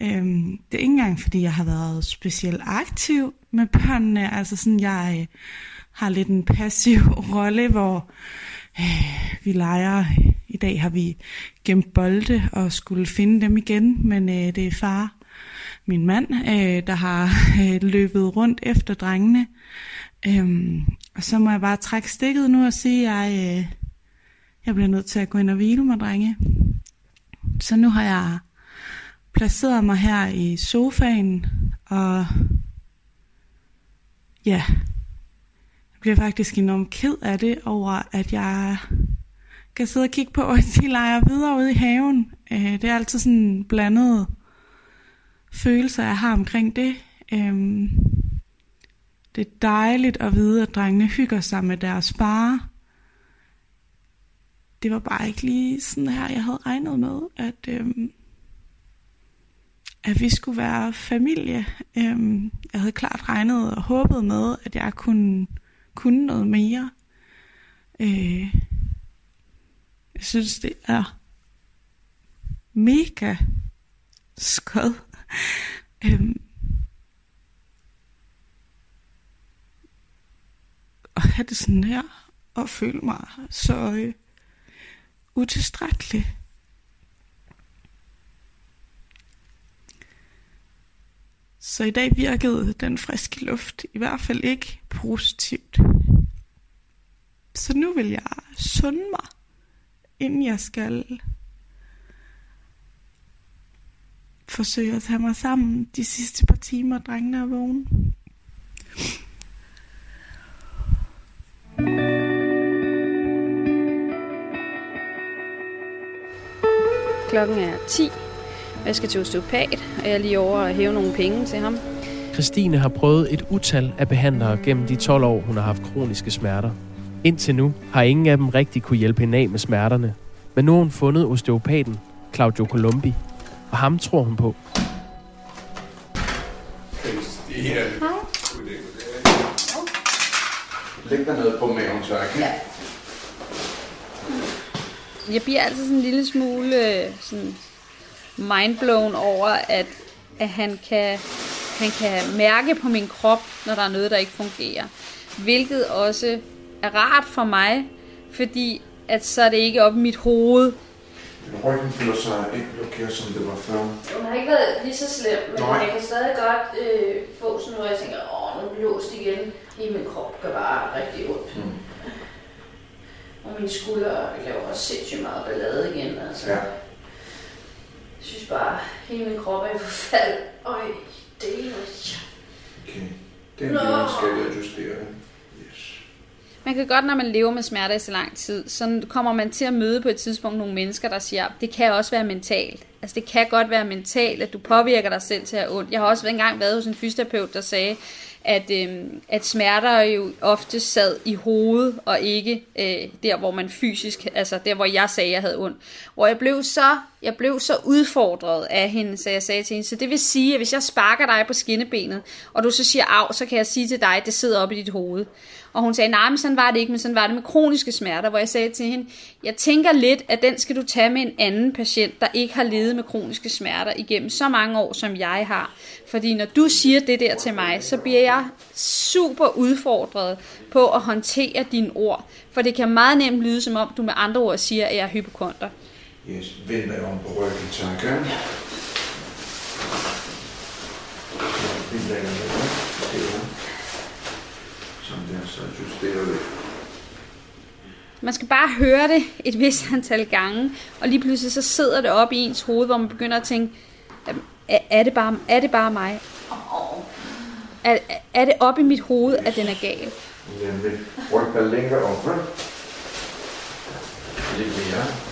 Øhm, det er ikke engang, fordi jeg har været specielt aktiv med børnene. Altså sådan, jeg øh, har lidt en passiv rolle, hvor vi leger. I dag har vi gemt bolde og skulle finde dem igen, men øh, det er far, min mand, øh, der har øh, løbet rundt efter drengene. Øhm, og så må jeg bare trække stikket nu og sige, at jeg, øh, jeg bliver nødt til at gå ind og hvile mig, drenge. Så nu har jeg placeret mig her i sofaen, og ja, bliver faktisk enormt ked af det over, at jeg kan sidde og kigge på, at de leger videre ude i haven. Øh, det er altid sådan blandet følelser, jeg har omkring det. Øh, det er dejligt at vide, at drengene hygger sig med deres far. Det var bare ikke lige sådan her, jeg havde regnet med, at, øhm, at vi skulle være familie. Øhm, jeg havde klart regnet og håbet med, at jeg kunne kunne noget mere. Øh, jeg synes, det er mega skød. Øhm. At have det sådan her, og føle mig så øh, utilstrækkelig. Så i dag virkede den friske luft i hvert fald ikke positivt. Så nu vil jeg sunde mig, inden jeg skal forsøge at tage mig sammen de sidste par timer, drengene er vågne. Klokken er 10, jeg skal til osteopat, og jeg er lige over at hæve nogle penge til ham. Christine har prøvet et utal af behandlere gennem de 12 år, hun har haft kroniske smerter. Indtil nu har ingen af dem rigtig kunne hjælpe hende af med smerterne. Men nu har hun fundet osteopaten, Claudio Colombi, og ham tror hun på. Christine. Goddag. Læg dig noget på maven, tak. Ja. Jeg bliver altid sådan en lille smule øh, sådan mindblown over, at, at han, kan, han kan mærke på min krop, når der er noget, der ikke fungerer. Hvilket også er rart for mig, fordi at så er det ikke op i mit hoved. Ryggen føler sig ikke blokeret, som det var før. Den har ikke været lige så slem, men Nej. jeg kan stadig godt øh, få sådan noget, jeg tænker, åh, nu er den låst igen. I min krop gør bare rigtig ondt. Mm. Og mine skuldre laver også sindssygt meget ballade igen. Altså. Ja. Jeg synes bare, hele min krop er i forfald. Øj, det er Okay. Den Nå. del skal jeg justere. Yes. Man kan godt, når man lever med smerter i så lang tid, så kommer man til at møde på et tidspunkt nogle mennesker, der siger, det kan også være mentalt. Altså det kan godt være mentalt, at du påvirker dig selv til at have ondt. Jeg har også engang været hos en fysioterapeut, der sagde, at, øhm, at smerter jo ofte sad i hovedet, og ikke øh, der, hvor man fysisk, altså der, hvor jeg sagde, jeg havde ondt. Hvor jeg blev så, jeg blev så udfordret af hende, så jeg sagde til hende, så det vil sige, at hvis jeg sparker dig på skinnebenet, og du så siger af, så kan jeg sige til dig, at det sidder oppe i dit hoved. Og hun sagde, nej, men sådan var det ikke, men sådan var det med kroniske smerter, hvor jeg sagde til hende, jeg tænker lidt, at den skal du tage med en anden patient, der ikke har levet med kroniske smerter igennem så mange år, som jeg har. Fordi når du siger det der til mig, så bliver jeg super udfordret på at håndtere dine ord. For det kan meget nemt lyde, som om du med andre ord siger, at jeg er hypokonter. Ryggen, tak. Ja. Vi lægger det op. Der. Sådan så justerer vi. Man skal bare høre det et vist antal gange, og lige pludselig så sidder det op i ens hoved, hvor man begynder at tænke, "Jamen, er, det, bare, er det bare mig? Er, er det op i mit hoved, at den er gal? Nemlig. Ryk dig længere om. Ja. Lidt mere.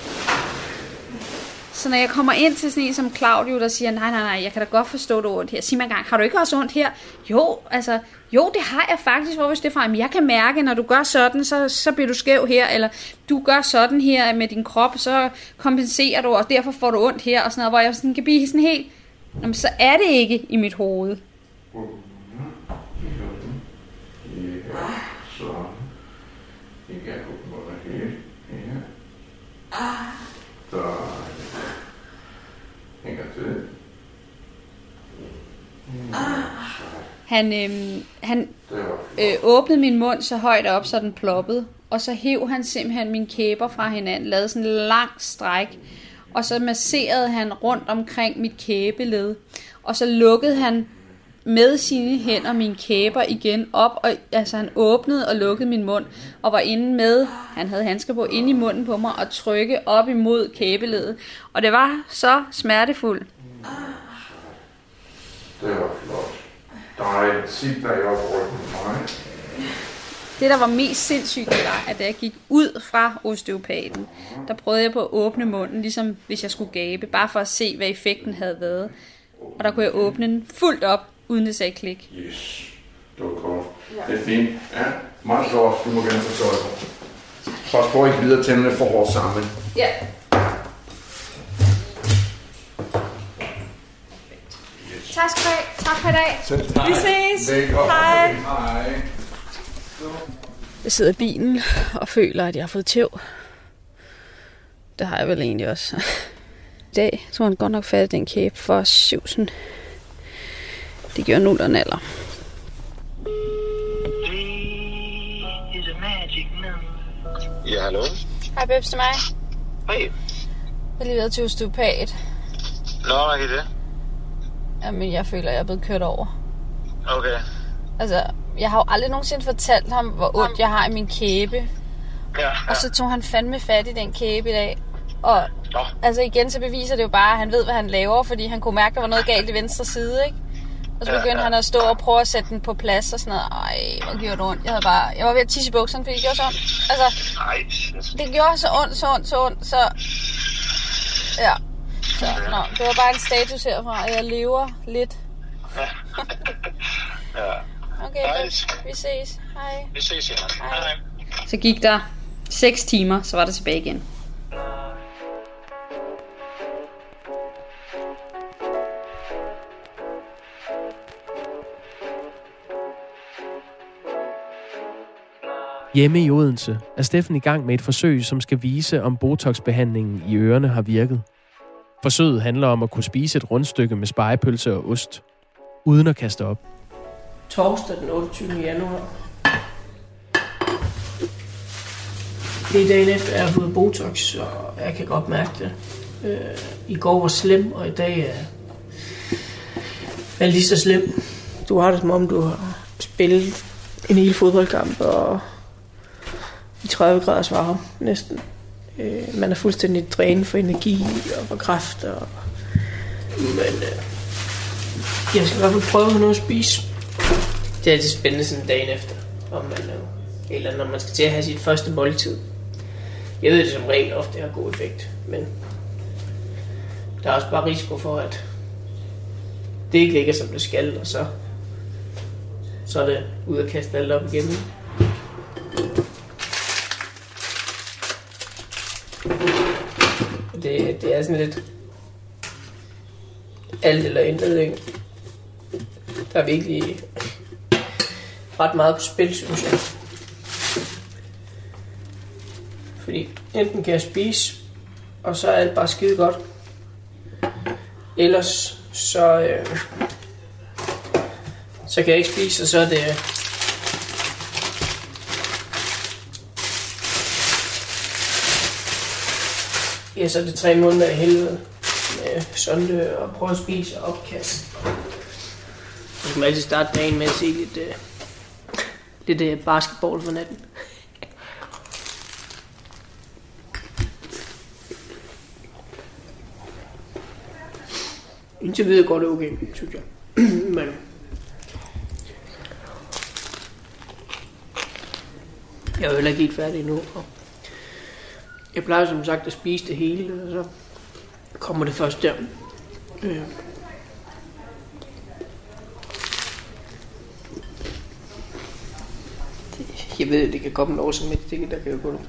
Så når jeg kommer ind til sådan en som Claudio, der siger, nej, nej, nej, jeg kan da godt forstå, du har ondt her. Sig mig engang, har du ikke også ondt her? Jo, altså, jo, det har jeg faktisk. Hvor hvis det er fra, "Jamen, jeg kan mærke, når du gør sådan, så, så bliver du skæv her, eller du gør sådan her med din krop, så kompenserer du, og derfor får du ondt her, og sådan noget, hvor jeg sådan kan blive sådan helt, Jamen, så er det ikke i mit hoved. Ja, så. Ikke jeg kunne på dig helt. Ja. Så. En gang til. Han, øhm, han øh, åbnede min mund så højt op, så den ploppede. Og så hæv han simpelthen mine kæber fra hinanden, lavede sådan en lang stræk. Og så masserede han rundt omkring mit kæbeled. Og så lukkede han med sine hænder mine kæber igen op. Og, altså han åbnede og lukkede min mund. Og var inde med, han havde handsker på, inde i munden på mig. Og trykke op imod kæbeledet. Og det var så smertefuldt. Det var flot. Dejligt. Sig dig op ryggen mig. Det, der var mest sindssygt, var, at da jeg gik ud fra osteopaten, der prøvede jeg på at åbne munden, ligesom hvis jeg skulle gabe, bare for at se, hvad effekten havde været. Og der kunne jeg åbne den fuldt op, uden det sagde klik. Yes. Det var godt. Det er fint. Ja, meget flot. Du må gerne få tøj på. Pas på ikke videre tænderne for hårdt sammen. Ja. Tak skal du have. Tak for i dag. Selv tak. Vi ses. Velkommen. Hej. Hej. Jeg sidder i bilen og føler, at jeg har fået tæv. Det har jeg vel egentlig også. I dag tog han godt nok fat i den kæbe for syvsen. Det gjorde nulleren alder. Ja, hallo? Hej, Bebs, det er mig. Hej. Jeg er lige været til osteopat. Nå, hvad er det? Jamen, jeg føler, jeg er blevet kørt over. Okay. Altså, jeg har jo aldrig nogensinde fortalt ham, hvor ondt jeg har i min kæbe. Ja, ja. Og så tog han fandme fat i den kæbe i dag. Og Nå. altså igen, så beviser det jo bare, at han ved, hvad han laver, fordi han kunne mærke, der var noget galt i venstre side, ikke? Og så Ja, begyndte ja. han at stå og prøve at sætte den på plads og sådan noget. Ej, hvor gjorde det ondt. Jeg, havde bare, jeg var ved at tisse i bukserne, fordi det gjorde så ondt. Altså, Nej, det gjorde så ondt, så ondt, så ondt, så... Ja. Så, nå, det var bare en status herfra, at jeg lever lidt. ja. Okay, Nice. vi ses. Hej. Vi ses senere. Hej, hej. Så gik der 6 timer, så var det tilbage igen. Hjemme i Odense er Steffen i gang med et forsøg, som skal vise, om Botox-behandlingen i ørerne har virket. Forsøget handler om at kunne spise et rundstykke med spejepølse og ost, uden at kaste op. Torsdag den 28. januar. Det er dagen efter, jeg har fået Botox, og jeg kan godt mærke det. Øh, I går var slem, og i dag er, jeg lige så slem. Du har det som om, du har spillet en hel fodboldkamp, og i 30 graders varme næsten. Øh, man er fuldstændig drænet for energi og for kraft. Og, men øh, jeg skal i hvert fald prøve at have noget at spise. Det er altid spændende sådan dagen efter, om man, øh, eller når man skal til at have sit første måltid. Jeg ved det som regel ofte har god effekt, men der er også bare risiko for, at det ikke ligger som det skal, og så, så er det ud at kaste alt op igen. Det, det er sådan lidt alt eller intet, ikke? Der er virkelig ret meget på spil, synes jeg. Fordi enten kan jeg spise, og så er alt bare skide godt. Ellers så, øh, så kan jeg ikke spise, og så er det... Ja, så er det tre måneder i helvede med sonde og prøve at spise og opkast. Så kan altid starte dagen med at se lidt, øh, lidt øh, basketball for natten. Indtil videre går det okay, synes jeg. Men jeg er jo heller ikke helt færdig endnu. Og jeg plejer som sagt at spise det hele, og så kommer det først der. Øh. Jeg ved, at det kan komme over som et det der kan jo gå,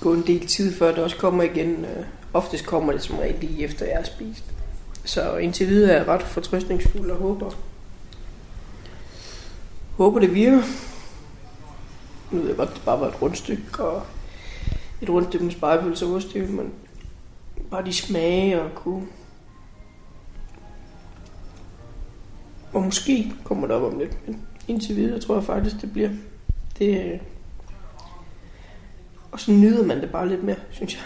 gå en del tid, før det også kommer igen. Øh, Oftest kommer det som regel lige efter, jeg har spist. Så indtil videre er jeg ret fortrøstningsfuld og håber, håber det virker. Nu ved jeg godt, det bare var et rundstykke, og et rundstykke med spejepølse og men bare de smage og kunne... Og måske kommer der op om lidt, men indtil videre tror jeg faktisk, det bliver... Det, øh, og så nyder man det bare lidt mere, synes jeg.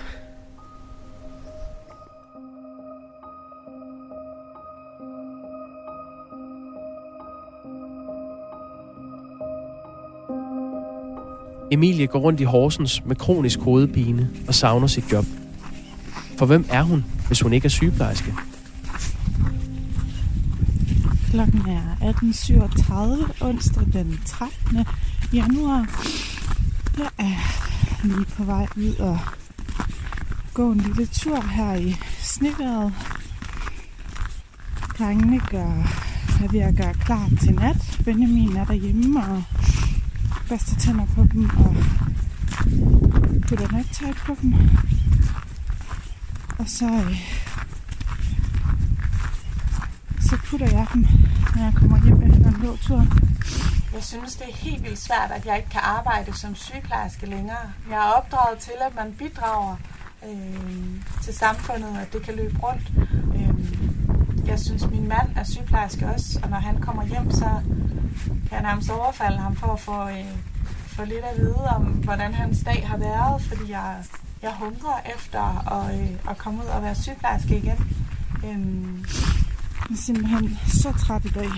Emilie går rundt i Horsens med kronisk hovedpine og savner sit job. For hvem er hun, hvis hun ikke er sygeplejerske? Klokken er 18.37, onsdag den 13. januar. Jeg er lige på vej ud og gå en lille tur her i snevejret. Drengene gør, er ved at gøre klar til nat. Benjamin er derhjemme og børster tænder på dem og putter nattøj på dem. Og så, øh, så putter jeg dem, når jeg kommer hjem efter en gåtur. Jeg synes, det er helt vildt svært, at jeg ikke kan arbejde som sygeplejerske længere. Jeg er opdraget til, at man bidrager øh, til samfundet, at det kan løbe rundt. Øh, jeg synes, min mand er sygeplejerske også, og når han kommer hjem, så kan jeg nærmest overfalde ham for at få, øh, få lidt at vide om, hvordan hans dag har været, fordi jeg, jeg hungrer efter at, øh, at komme ud og være sygeplejerske igen. Øhm, jeg er simpelthen så træt i dag,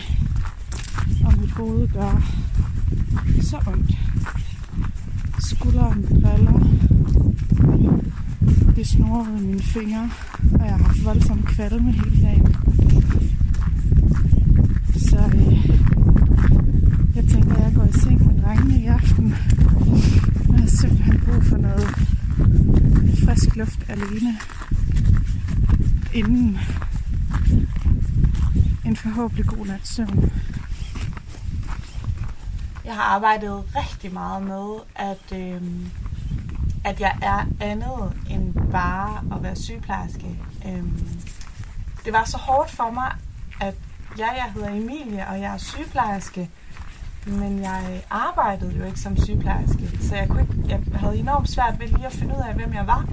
og mit hoved gør så ondt. Skulderen driller. Det snurrer ved mine fingre, og jeg har haft voldsom kvalme hele dagen. Så øh, jeg tænker, at jeg går i seng med drengene i aften. Jeg har simpelthen brug for noget frisk luft alene. Inden en forhåbentlig god nat søvn. Jeg har arbejdet rigtig meget med, at, øh, at jeg er andet end bare at være sygeplejerske. Øhm, det var så hårdt for mig, at ja, jeg hedder Emilie, og jeg er sygeplejerske, men jeg arbejdede jo ikke som sygeplejerske, så jeg, kunne ikke, jeg havde enormt svært ved lige at finde ud af, hvem jeg var.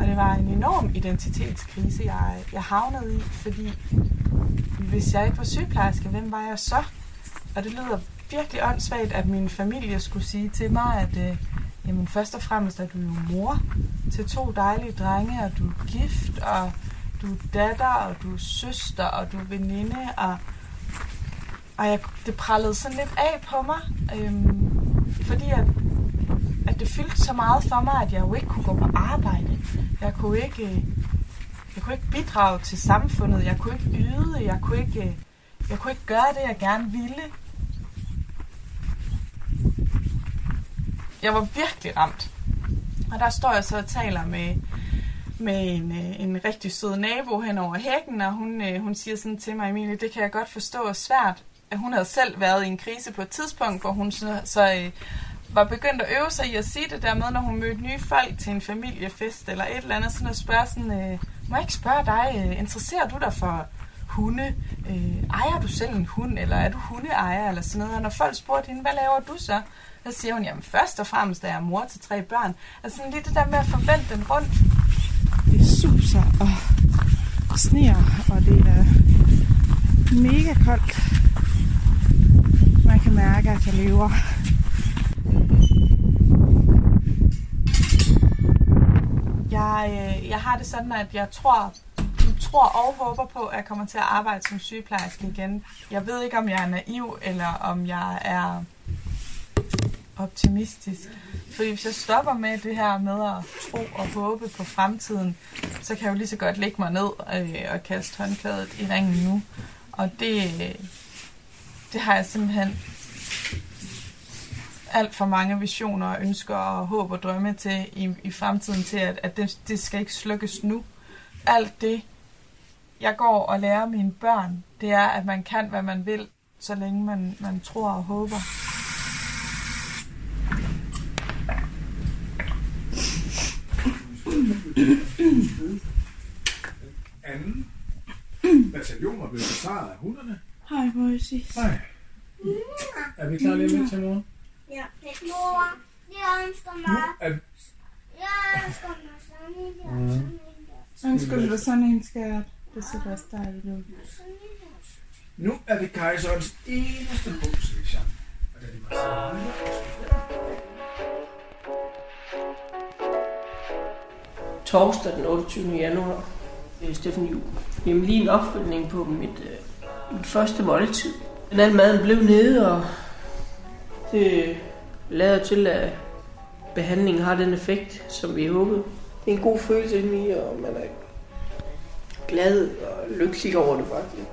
Og det var en enorm identitetskrise, jeg, jeg havnede i, fordi hvis jeg ikke var sygeplejerske, hvem var jeg så? Og det lyder virkelig åndssvagt, at min familie skulle sige til mig, at øh, jamen, først og fremmest er du jo mor til to dejlige drenge, og du er gift, og du er datter, og du er søster, og du er veninde, og, og jeg, det prallede sådan lidt af på mig, øhm, fordi at, at det fyldte så meget for mig, at jeg jo ikke kunne gå på arbejde. Jeg kunne ikke, øh, jeg kunne ikke bidrage til samfundet, jeg kunne ikke yde, jeg kunne ikke, øh, jeg kunne ikke gøre det, jeg gerne ville. Jeg var virkelig ramt. Og der står jeg så og taler med, med en, øh, en rigtig sød nabo hen over hækken, og hun, øh, hun siger sådan til mig, Emilie, det kan jeg godt forstå er svært. At hun havde selv været i en krise på et tidspunkt, hvor hun så, så øh, var begyndt at øve sig i at sige det der med, når hun mødte nye folk til en familiefest eller et eller andet, sådan at spørge sådan, øh, må jeg ikke spørge dig, øh, interesserer du dig for hunde? Øh, ejer du selv en hund, eller er du hundeejer, eller sådan noget? Og når folk spurgte hende, hvad laver du så? Så siger hun, jamen først og fremmest er jeg mor til tre børn. Altså sådan lige det der med at forvente den rundt. Det suser og sneer, og det er mega koldt. Man kan mærke, at jeg lever. Jeg, øh, jeg har det sådan, at jeg tror, tror og håber på, at jeg kommer til at arbejde som sygeplejerske igen. Jeg ved ikke, om jeg er naiv, eller om jeg er optimistisk. Fordi hvis jeg stopper med det her med at tro og håbe på fremtiden, så kan jeg jo lige så godt lægge mig ned øh, og kaste håndklædet i ringen nu. Og det, det har jeg simpelthen alt for mange visioner og ønsker og håb og drømme til i, i fremtiden til, at, at det, det skal ikke slukkes nu. Alt det, jeg går og lærer mine børn, det er, at man kan, hvad man vil, så længe man, man tror og håber. Anden bataljon er blevet besvaret af hunderne. Hej, Moises. Hej. Er vi klar lige lidt til morgen? Ja. Mor, jeg ønsker mig... Er, Jeg ønsker mig sådan en der, Mm. sådan en der. Ønsker du dig sådan en skært? Det ser også dejligt ud. nu er det kejserens eneste Christian. Og det er lige meget. Torsdag den 28. januar, øh, Steffen Juhl. Jamen lige en opfølgning på mit, øh, mit første måltid. Den al maden blev nede, og det øh, lader til, at behandlingen har den effekt, som vi håbede. Det er en god følelse indeni, og man er glad og lykkelig over det faktisk.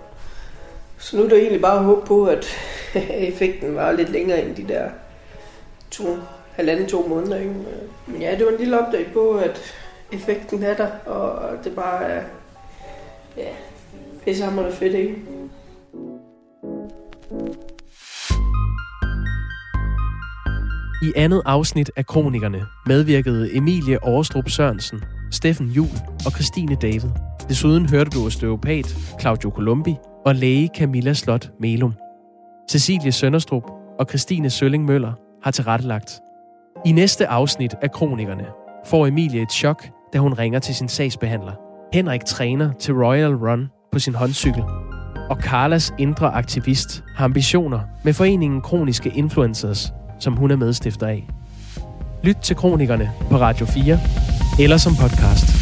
Så nu er der egentlig bare håb på, at effekten var lidt længere end de der to, halvanden, to måneder. Ikke? Men øh, ja, det var en lille update på, at effekten er der, og det bare er ja, pissehammerende fedt, ikke? I andet afsnit af Kronikerne medvirkede Emilie Årestrup Sørensen, Steffen Jul og Christine David. Desuden hørte du osteopat Claudio Colombi og læge Camilla Slot Melum. Cecilie Sønderstrup og Christine Sølling Møller har tilrettelagt. I næste afsnit af Kronikerne får Emilie et chok, da hun ringer til sin sagsbehandler. Henrik træner til Royal Run på sin håndcykel. Og Carlas indre aktivist har ambitioner med foreningen Kroniske Influencers, som hun er medstifter af. Lyt til kronikerne på Radio 4 eller som podcast.